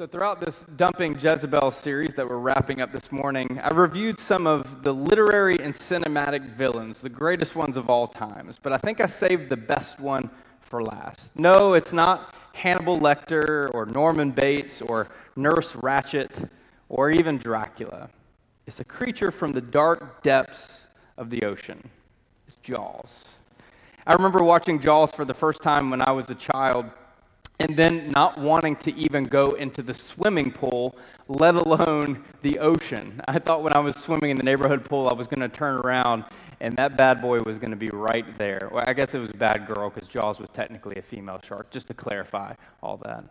So, throughout this Dumping Jezebel series that we're wrapping up this morning, I reviewed some of the literary and cinematic villains, the greatest ones of all times. But I think I saved the best one for last. No, it's not Hannibal Lecter or Norman Bates or Nurse Ratched or even Dracula. It's a creature from the dark depths of the ocean. It's Jaws. I remember watching Jaws for the first time when I was a child and then not wanting to even go into the swimming pool, let alone the ocean. I thought when I was swimming in the neighborhood pool, I was going to turn around and that bad boy was going to be right there. Well, I guess it was bad girl because Jaws was technically a female shark, just to clarify all that.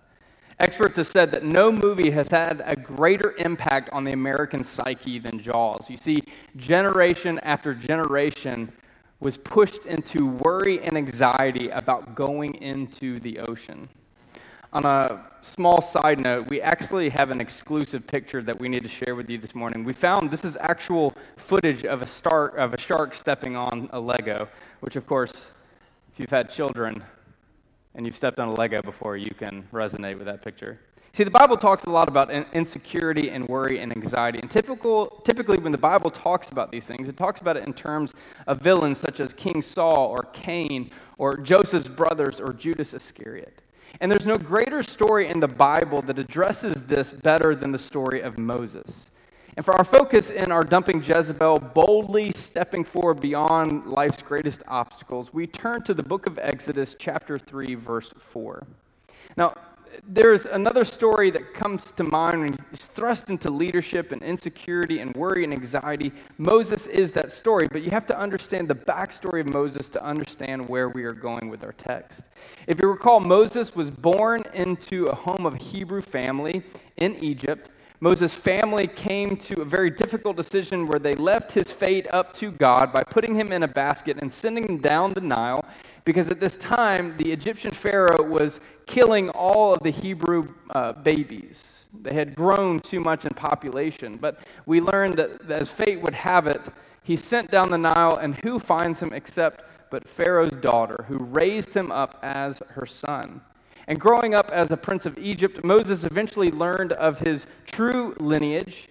Experts have said that no movie has had a greater impact on the American psyche than Jaws. You see, generation after generation was pushed into worry and anxiety about going into the ocean. On a small side note, we actually have an exclusive picture that we need to share with you this morning. We found this is actual footage of a, star, of a shark stepping on a Lego, which, of course, if you've had children and you've stepped on a Lego before, you can resonate with that picture. See, the Bible talks a lot about insecurity and worry and anxiety. And typical, typically, when the Bible talks about these things, it talks about it in terms of villains such as King Saul or Cain or Joseph's brothers or Judas Iscariot. And there's no greater story in the Bible that addresses this better than the story of Moses. And for our focus in our dumping Jezebel, boldly stepping forward beyond life's greatest obstacles, we turn to the book of Exodus, chapter 3, verse 4. Now, there's another story that comes to mind when he's thrust into leadership and insecurity and worry and anxiety. Moses is that story, but you have to understand the backstory of Moses to understand where we are going with our text. If you recall, Moses was born into a home of a Hebrew family in Egypt. Moses' family came to a very difficult decision where they left his fate up to God by putting him in a basket and sending him down the Nile because at this time the Egyptian Pharaoh was killing all of the Hebrew uh, babies. They had grown too much in population. But we learned that as fate would have it, he sent down the Nile, and who finds him except but Pharaoh's daughter, who raised him up as her son. And growing up as a prince of Egypt, Moses eventually learned of his true lineage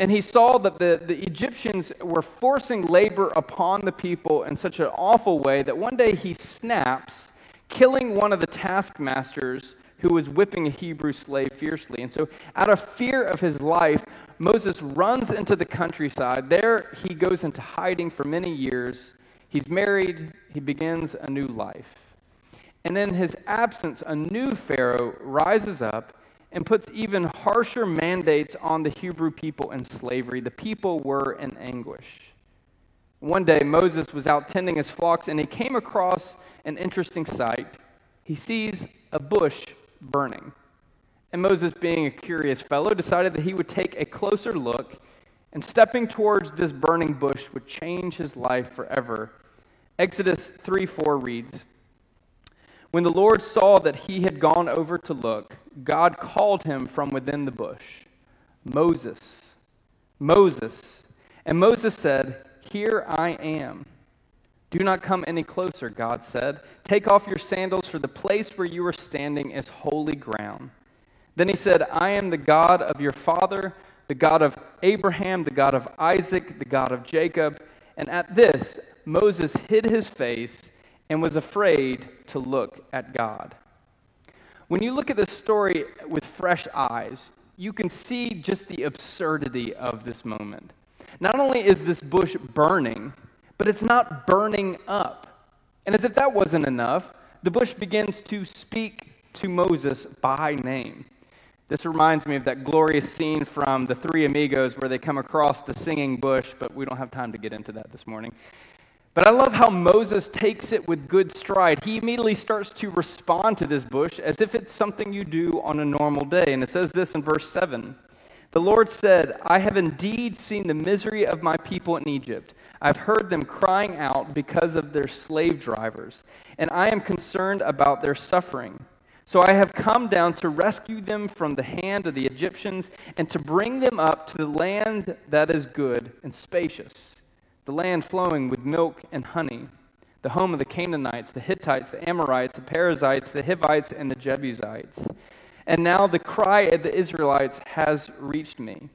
and he saw that the, the Egyptians were forcing labor upon the people in such an awful way that one day he snaps, killing one of the taskmasters who was whipping a Hebrew slave fiercely. And so, out of fear of his life, Moses runs into the countryside. There, he goes into hiding for many years. He's married, he begins a new life. And in his absence, a new Pharaoh rises up and puts even harsher mandates on the Hebrew people in slavery. The people were in anguish. One day, Moses was out tending his flocks and he came across an interesting sight. He sees a bush burning. And Moses, being a curious fellow, decided that he would take a closer look, and stepping towards this burning bush would change his life forever. Exodus 3 4 reads When the Lord saw that he had gone over to look, God called him from within the bush Moses, Moses. And Moses said, Here I am. Do not come any closer, God said. Take off your sandals, for the place where you are standing is holy ground. Then he said, I am the God of your father, the God of Abraham, the God of Isaac, the God of Jacob. And at this, Moses hid his face and was afraid to look at God. When you look at this story with fresh eyes, you can see just the absurdity of this moment. Not only is this bush burning, but it's not burning up. And as if that wasn't enough, the bush begins to speak to Moses by name. This reminds me of that glorious scene from the Three Amigos where they come across the singing bush, but we don't have time to get into that this morning. But I love how Moses takes it with good stride. He immediately starts to respond to this bush as if it's something you do on a normal day. And it says this in verse 7 The Lord said, I have indeed seen the misery of my people in Egypt. I've heard them crying out because of their slave drivers, and I am concerned about their suffering. So I have come down to rescue them from the hand of the Egyptians and to bring them up to the land that is good and spacious, the land flowing with milk and honey, the home of the Canaanites, the Hittites, the Amorites, the Perizzites, the Hivites, and the Jebusites. And now the cry of the Israelites has reached me,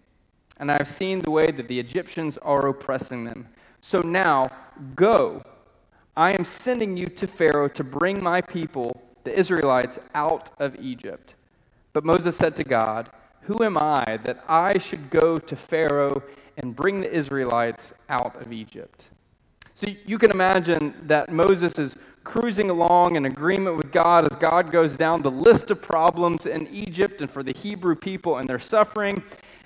and I have seen the way that the Egyptians are oppressing them. So now, go. I am sending you to Pharaoh to bring my people, the Israelites, out of Egypt. But Moses said to God, Who am I that I should go to Pharaoh and bring the Israelites out of Egypt? So you can imagine that Moses is cruising along in agreement with God as God goes down the list of problems in Egypt and for the Hebrew people and their suffering.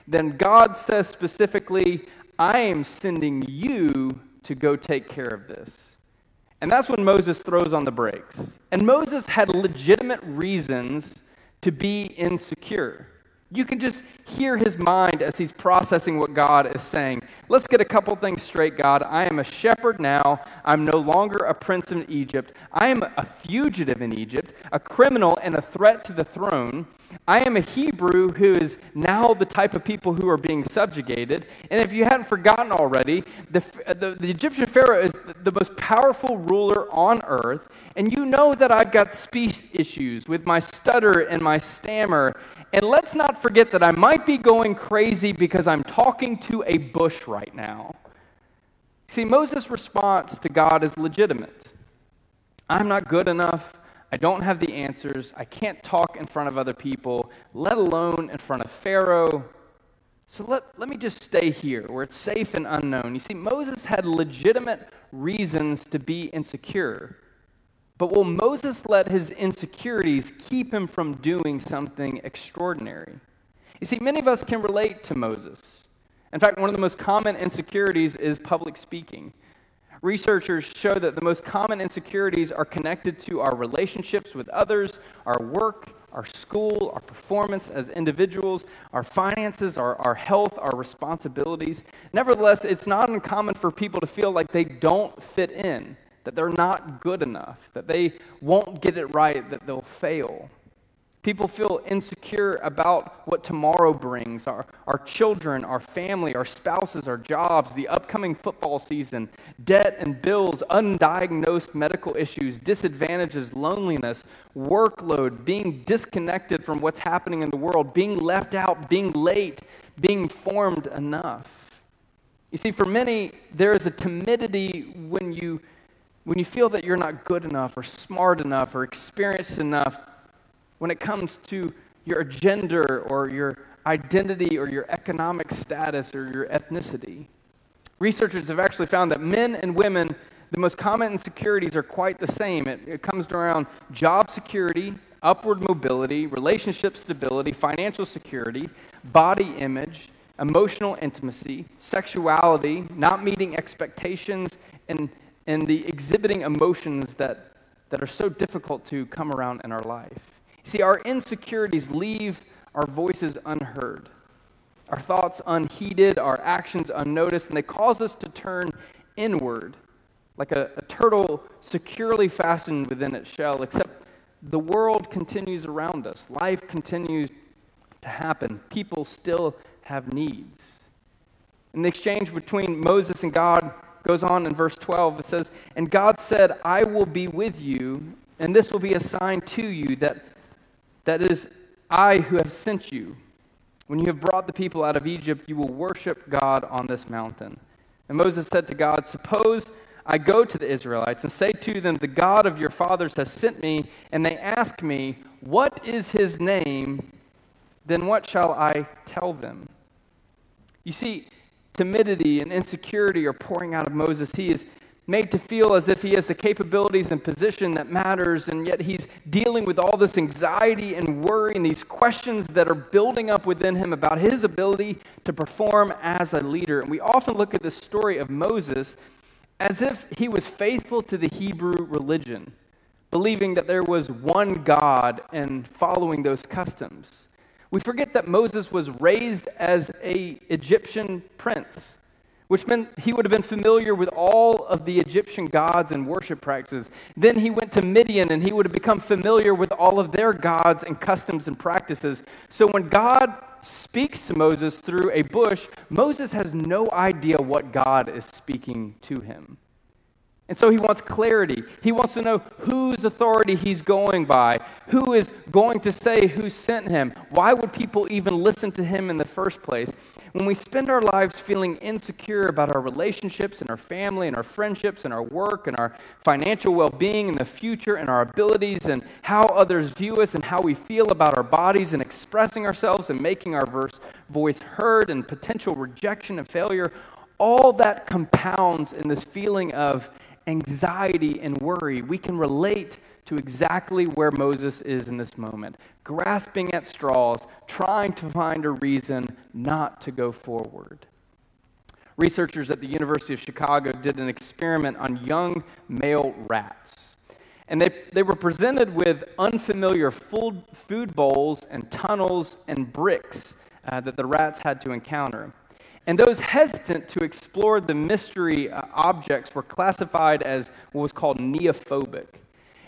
Then God says specifically, I am sending you to go take care of this. And that's when Moses throws on the brakes. And Moses had legitimate reasons to be insecure. You can just hear his mind as he's processing what God is saying. Let's get a couple things straight, God. I am a shepherd now. I'm no longer a prince in Egypt. I am a fugitive in Egypt, a criminal and a threat to the throne. I am a Hebrew who is now the type of people who are being subjugated. And if you hadn't forgotten already, the, uh, the, the Egyptian Pharaoh is the most powerful ruler on earth. And you know that I've got speech issues with my stutter and my stammer and let's not forget that I might be going crazy because I'm talking to a bush right now. See, Moses' response to God is legitimate. I'm not good enough. I don't have the answers. I can't talk in front of other people, let alone in front of Pharaoh. So let, let me just stay here where it's safe and unknown. You see, Moses had legitimate reasons to be insecure. But will Moses let his insecurities keep him from doing something extraordinary? You see, many of us can relate to Moses. In fact, one of the most common insecurities is public speaking. Researchers show that the most common insecurities are connected to our relationships with others, our work, our school, our performance as individuals, our finances, our, our health, our responsibilities. Nevertheless, it's not uncommon for people to feel like they don't fit in that they're not good enough, that they won't get it right, that they'll fail. People feel insecure about what tomorrow brings our, our children, our family, our spouses, our jobs, the upcoming football season, debt and bills, undiagnosed medical issues, disadvantages, loneliness, workload, being disconnected from what's happening in the world, being left out, being late, being formed enough. You see, for many, there is a timidity when you when you feel that you're not good enough or smart enough or experienced enough when it comes to your gender or your identity or your economic status or your ethnicity. Researchers have actually found that men and women, the most common insecurities are quite the same. It, it comes around job security, upward mobility, relationship stability, financial security, body image, emotional intimacy, sexuality, not meeting expectations, and and the exhibiting emotions that, that are so difficult to come around in our life. See, our insecurities leave our voices unheard, our thoughts unheeded, our actions unnoticed, and they cause us to turn inward like a, a turtle securely fastened within its shell, except the world continues around us. Life continues to happen. People still have needs. And the exchange between Moses and God, goes on in verse 12. It says, And God said, I will be with you, and this will be a sign to you that, that is I who have sent you. When you have brought the people out of Egypt, you will worship God on this mountain. And Moses said to God, Suppose I go to the Israelites and say to them, The God of your fathers has sent me, and they ask me, What is his name? Then what shall I tell them? You see, timidity and insecurity are pouring out of Moses. He is made to feel as if he has the capabilities and position that matters, and yet he's dealing with all this anxiety and worry and these questions that are building up within him about his ability to perform as a leader. And we often look at the story of Moses as if he was faithful to the Hebrew religion, believing that there was one God and following those customs. We forget that Moses was raised as a Egyptian prince which meant he would have been familiar with all of the Egyptian gods and worship practices. Then he went to Midian and he would have become familiar with all of their gods and customs and practices. So when God speaks to Moses through a bush, Moses has no idea what God is speaking to him. And so he wants clarity. He wants to know whose authority he's going by, who is going to say who sent him. Why would people even listen to him in the first place? When we spend our lives feeling insecure about our relationships and our family and our friendships and our work and our financial well being and the future and our abilities and how others view us and how we feel about our bodies and expressing ourselves and making our verse, voice heard and potential rejection and failure, all that compounds in this feeling of anxiety and worry. We can relate to exactly where Moses is in this moment, grasping at straws, trying to find a reason not to go forward. Researchers at the University of Chicago did an experiment on young male rats. And they, they were presented with unfamiliar food, bowls and tunnels and bricks uh, that the rats had to encounter. And those hesitant to explore the mystery uh, objects were classified as what was called neophobic.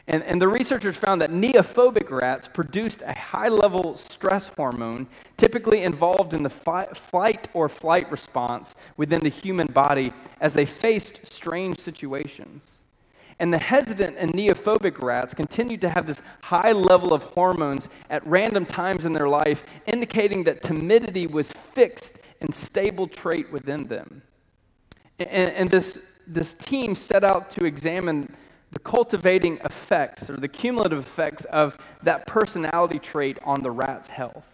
And, and the researchers found that neophobic rats produced a high level stress hormone, typically involved in the fi- flight or flight response within the human body as they faced strange situations. And the hesitant and neophobic rats continued to have this high level of hormones at random times in their life, indicating that timidity was fixed and stable trait within them. And, and this, this team set out to examine the cultivating effects or the cumulative effects of that personality trait on the rat's health.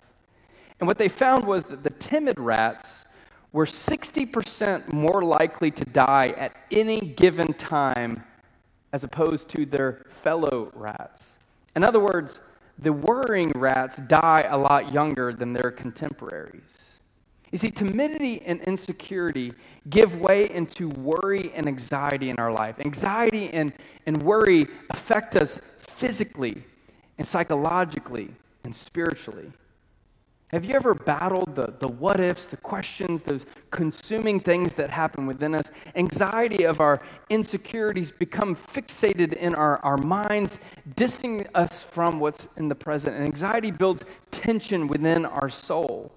And what they found was that the timid rats were 60% more likely to die at any given time as opposed to their fellow rats. In other words, the worrying rats die a lot younger than their contemporaries. You see, timidity and insecurity give way into worry and anxiety in our life. Anxiety and, and worry affect us physically and psychologically and spiritually. Have you ever battled the, the what ifs, the questions, those consuming things that happen within us? Anxiety of our insecurities become fixated in our, our minds, distancing us from what's in the present. And anxiety builds tension within our soul.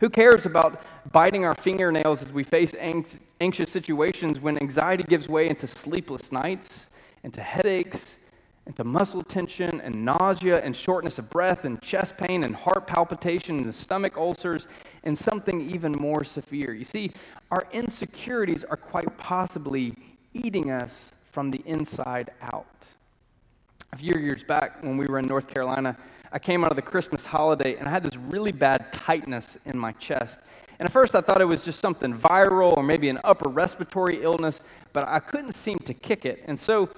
Who cares about biting our fingernails as we face anxious situations when anxiety gives way into sleepless nights, into headaches, into muscle tension and nausea and shortness of breath and chest pain and heart palpitation and stomach ulcers and something even more severe? You see, our insecurities are quite possibly eating us from the inside out. A few years back, when we were in North Carolina, I came out of the Christmas holiday and I had this really bad tightness in my chest. And at first I thought it was just something viral or maybe an upper respiratory illness, but I couldn't seem to kick it. And so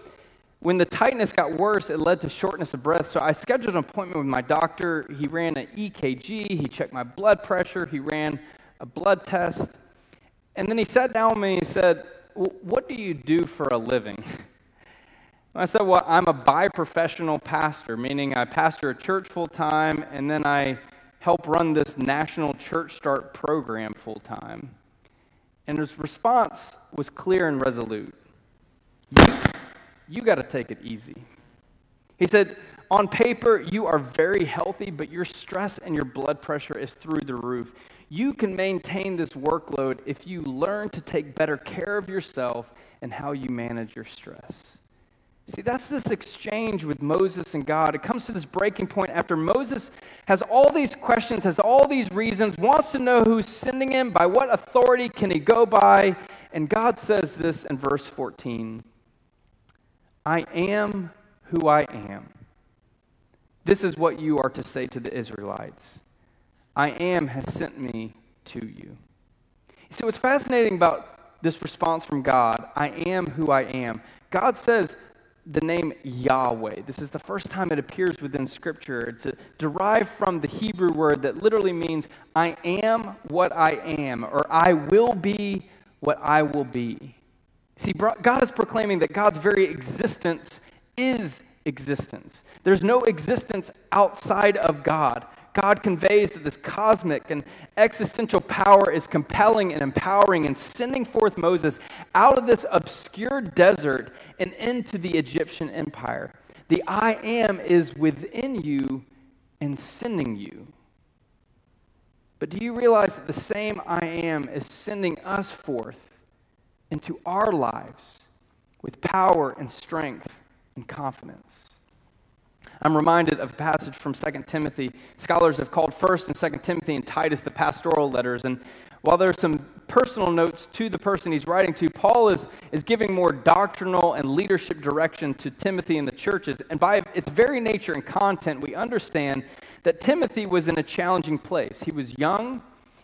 when the tightness got worse, it led to shortness of breath. So I scheduled an appointment with my doctor. He ran an EKG, he checked my blood pressure, he ran a blood test. And then he sat down with me and he said, What do you do for a living? I said, Well, I'm a bi-professional pastor, meaning I pastor a church full time and then I help run this national church start program full time. And his response was clear and resolute. You, you got to take it easy. He said, On paper, you are very healthy, but your stress and your blood pressure is through the roof. You can maintain this workload if you learn to take better care of yourself and how you manage your stress. See, that's this exchange with Moses and God. It comes to this breaking point after Moses has all these questions, has all these reasons, wants to know who's sending him, by what authority can he go by. And God says this in verse 14 I am who I am. This is what you are to say to the Israelites I am has sent me to you. See, what's fascinating about this response from God, I am who I am. God says, the name Yahweh. This is the first time it appears within Scripture. It's derived from the Hebrew word that literally means, I am what I am, or I will be what I will be. See, God is proclaiming that God's very existence is existence. There's no existence outside of God. God conveys that this cosmic and existential power is compelling and empowering and sending forth Moses out of this obscure desert and into the Egyptian empire. The I am is within you and sending you. But do you realize that the same I am is sending us forth into our lives with power and strength and confidence? I'm reminded of a passage from 2 Timothy. Scholars have called 1st and 2 Timothy and Titus the pastoral letters. And while there are some personal notes to the person he's writing to, Paul is, is giving more doctrinal and leadership direction to Timothy and the churches. And by its very nature and content, we understand that Timothy was in a challenging place. He was young,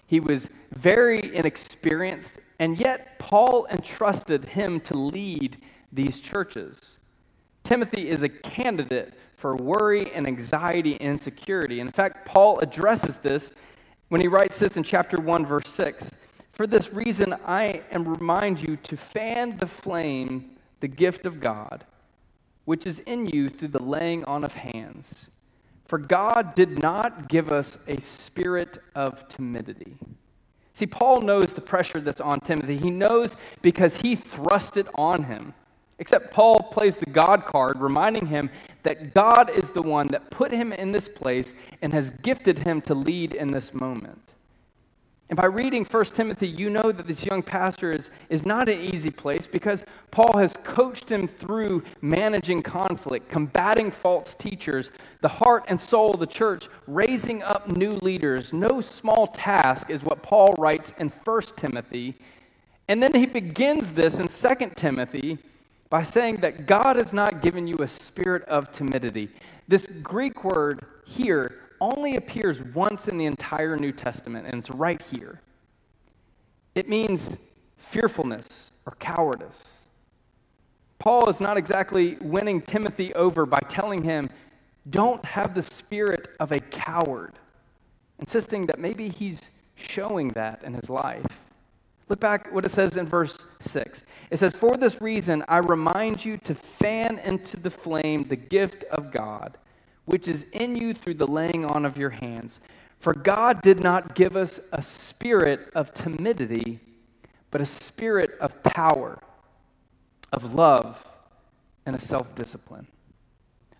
he was very inexperienced, and yet Paul entrusted him to lead these churches. Timothy is a candidate for worry and anxiety and insecurity. In fact, Paul addresses this when he writes this in chapter 1, verse 6. For this reason, I am remind you to fan the flame, the gift of God, which is in you through the laying on of hands. For God did not give us a spirit of timidity. See, Paul knows the pressure that's on Timothy. He knows because he thrust it on him. Except Paul plays the God card, reminding him that God is the one that put him in this place and has gifted him to lead in this moment. And by reading 1 Timothy, you know that this young pastor is, is not an easy place because Paul has coached him through managing conflict, combating false teachers, the heart and soul of the church, raising up new leaders. No small task is what Paul writes in 1 Timothy. And then he begins this in 2 Timothy by saying that God has not given you a spirit of timidity. This Greek word here only appears once in the entire New Testament, and it's right here. It means fearfulness or cowardice. Paul is not exactly winning Timothy over by telling him, don't have the spirit of a coward, insisting that maybe he's showing that in his life. Look back what it says in verse 6. It says, For this reason, I remind you to fan into the flame the gift of God, which is in you through the laying on of your hands. For God did not give us a spirit of timidity, but a spirit of power, of love, and of self discipline.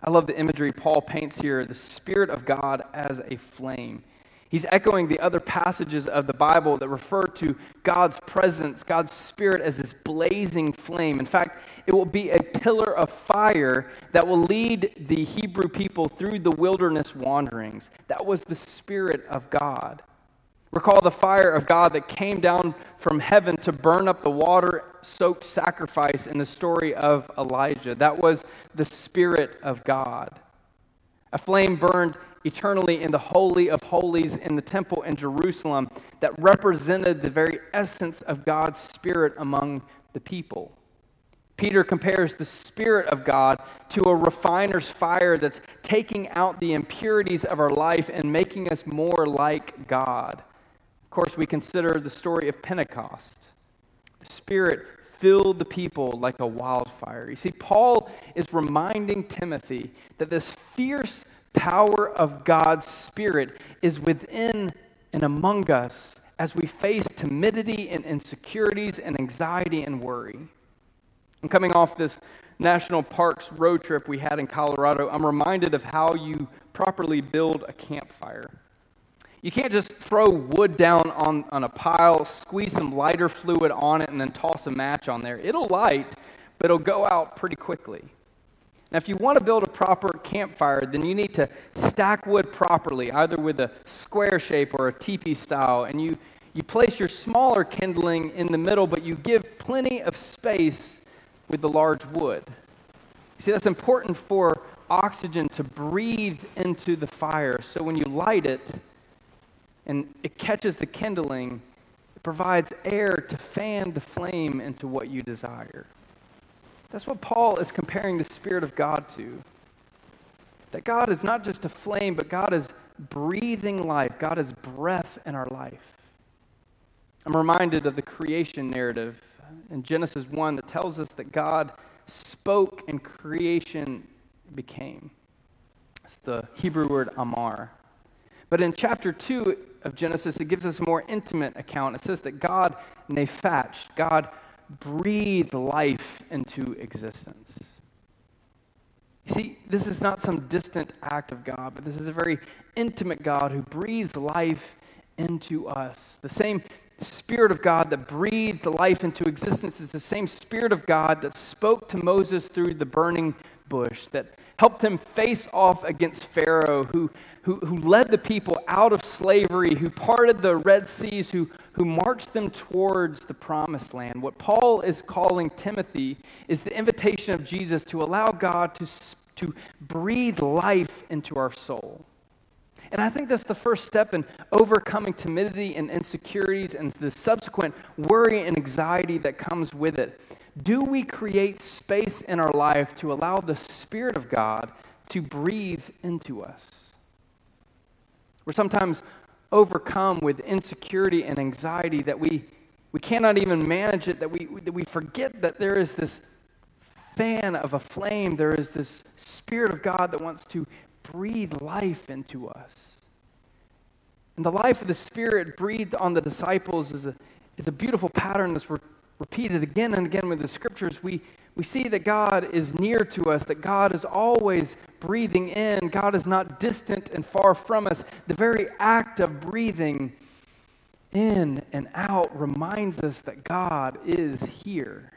I love the imagery Paul paints here the Spirit of God as a flame. He's echoing the other passages of the Bible that refer to God's presence, God's Spirit as this blazing flame. In fact, it will be a pillar of fire that will lead the Hebrew people through the wilderness wanderings. That was the Spirit of God. Recall the fire of God that came down from heaven to burn up the water soaked sacrifice in the story of Elijah. That was the Spirit of God. A flame burned eternally in the Holy of Holies in the temple in Jerusalem that represented the very essence of God's Spirit among the people. Peter compares the Spirit of God to a refiner's fire that's taking out the impurities of our life and making us more like God. Of course, we consider the story of Pentecost. The Spirit filled the people like a wildfire. You see, Paul is reminding Timothy that this fierce power of God's Spirit is within and among us as we face timidity and insecurities and anxiety and worry. I'm coming off this national parks road trip we had in Colorado. I'm reminded of how you properly build a campfire. You can't just throw wood down on, on a pile, squeeze some lighter fluid on it, and then toss a match on there. It'll light, but it'll go out pretty quickly. Now, if you want to build a proper campfire, then you need to stack wood properly, either with a square shape or a teepee style, and you, you place your smaller kindling in the middle, but you give plenty of space with the large wood. See, that's important for oxygen to breathe into the fire. So when you light it and it catches the kindling, it provides air to fan the flame into what you desire. That's what Paul is comparing the Spirit of God to. That God is not just a flame, but God is breathing life. God is breath in our life. I'm reminded of the creation narrative in Genesis 1 that tells us that God spoke and creation became. It's the Hebrew word amar. But in chapter 2 of Genesis, it gives us a more intimate account. It says that God nephatched, God breathed life into existence. You see, this is not some distant act of God, but this is a very intimate God who breathes life into us. The same Spirit of God that breathed life into existence is the same Spirit of God that spoke to Moses through the burning bush, that helped him face off against Pharaoh, who, who, who led the people out of slavery, who parted the Red Seas, who, who marched them towards the promised land. What Paul is calling Timothy is the invitation of Jesus to allow God to, to breathe life into our soul. And I think that's the first step in overcoming timidity and insecurities and the subsequent worry and anxiety that comes with it. Do we create space in our life to allow the Spirit of God to breathe into us? We're sometimes overcome with insecurity and anxiety that we, we cannot even manage it, that we, that we forget that there is this fan of a flame, there is this Spirit of God that wants to breathe life into us. And the life of the Spirit breathed on the disciples is a, is a beautiful pattern that's re- repeated again and again with the scriptures. We, we see that God is near to us, that God is always breathing in. God is not distant and far from us. The very act of breathing in and out reminds us that God is here,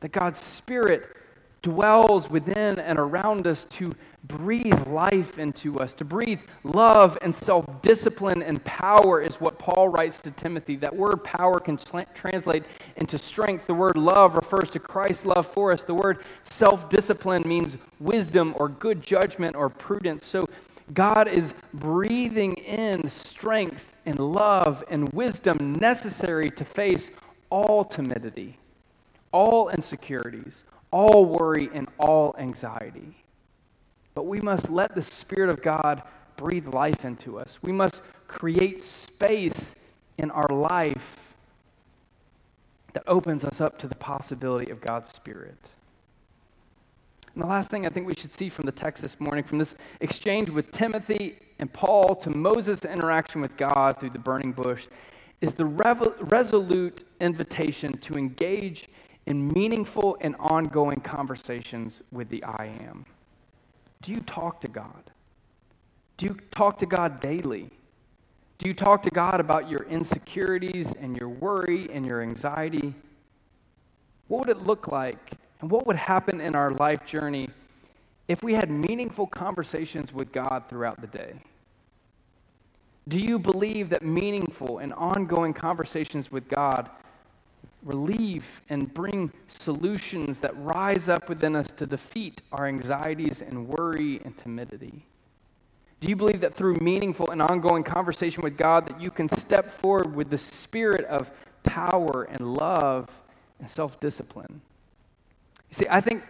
that God's Spirit dwells within and around us to breathe life into us, to breathe love and self discipline and power, is what Paul writes to Timothy. That word power can translate into strength. The word love refers to Christ's love for us. The word self discipline means wisdom or good judgment or prudence. So God is breathing in strength and love and wisdom necessary to face all timidity, all insecurities, all worry and all anxiety. But we must let the Spirit of God breathe life into us. We must create space in our life that opens us up to the possibility of God's Spirit. And the last thing I think we should see from the text this morning, from this exchange with Timothy and Paul to Moses' interaction with God through the burning bush, is the resolute invitation to engage in meaningful and ongoing conversations with the I am. Do you talk to God? Do you talk to God daily? Do you talk to God about your insecurities and your worry and your anxiety? What would it look like and what would happen in our life journey if we had meaningful conversations with God throughout the day? Do you believe that meaningful and ongoing conversations with God relieve and bring solutions that rise up within us to defeat our anxieties and worry and timidity? Do you believe that through meaningful and ongoing conversation with God that you can step forward with the spirit of power and love and self-discipline? You see, I think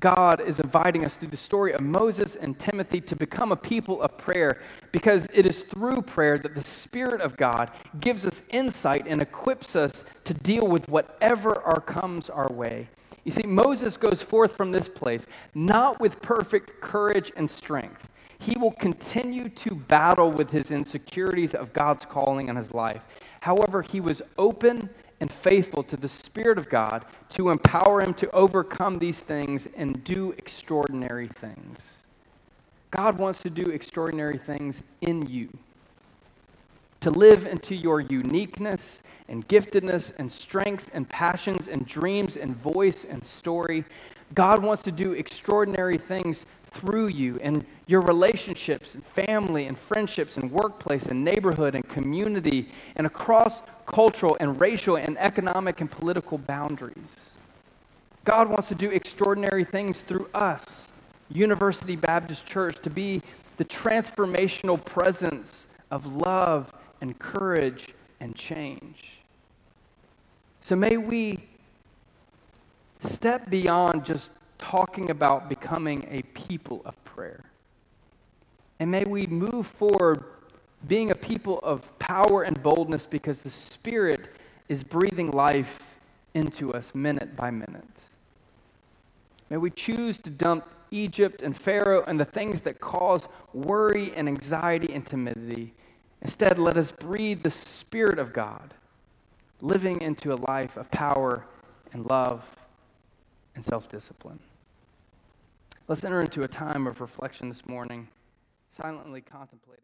God is inviting us through the story of Moses and Timothy to become a people of prayer because it is through prayer that the Spirit of God gives us insight and equips us to deal with whatever our comes our way. You see, Moses goes forth from this place not with perfect courage and strength. He will continue to battle with his insecurities of God's calling on his life. However, he was open and faithful to the Spirit of God to empower him to overcome these things and do extraordinary things. God wants to do extraordinary things in you. To live into your uniqueness and giftedness and strengths and passions and dreams and voice and story. God wants to do extraordinary things through you and your relationships and family and friendships and workplace and neighborhood and community and across cultural and racial and economic and political boundaries. God wants to do extraordinary things through us, University Baptist Church, to be the transformational presence of love and courage and change. So may we step beyond just talking about becoming a people of prayer. And may we move forward being a people of power and boldness because the Spirit is breathing life into us minute by minute. May we choose to dump Egypt and Pharaoh and the things that cause worry and anxiety and timidity. Instead, let us breathe the Spirit of God, living into a life of power and love and self discipline. Let's enter into a time of reflection this morning, silently contemplating.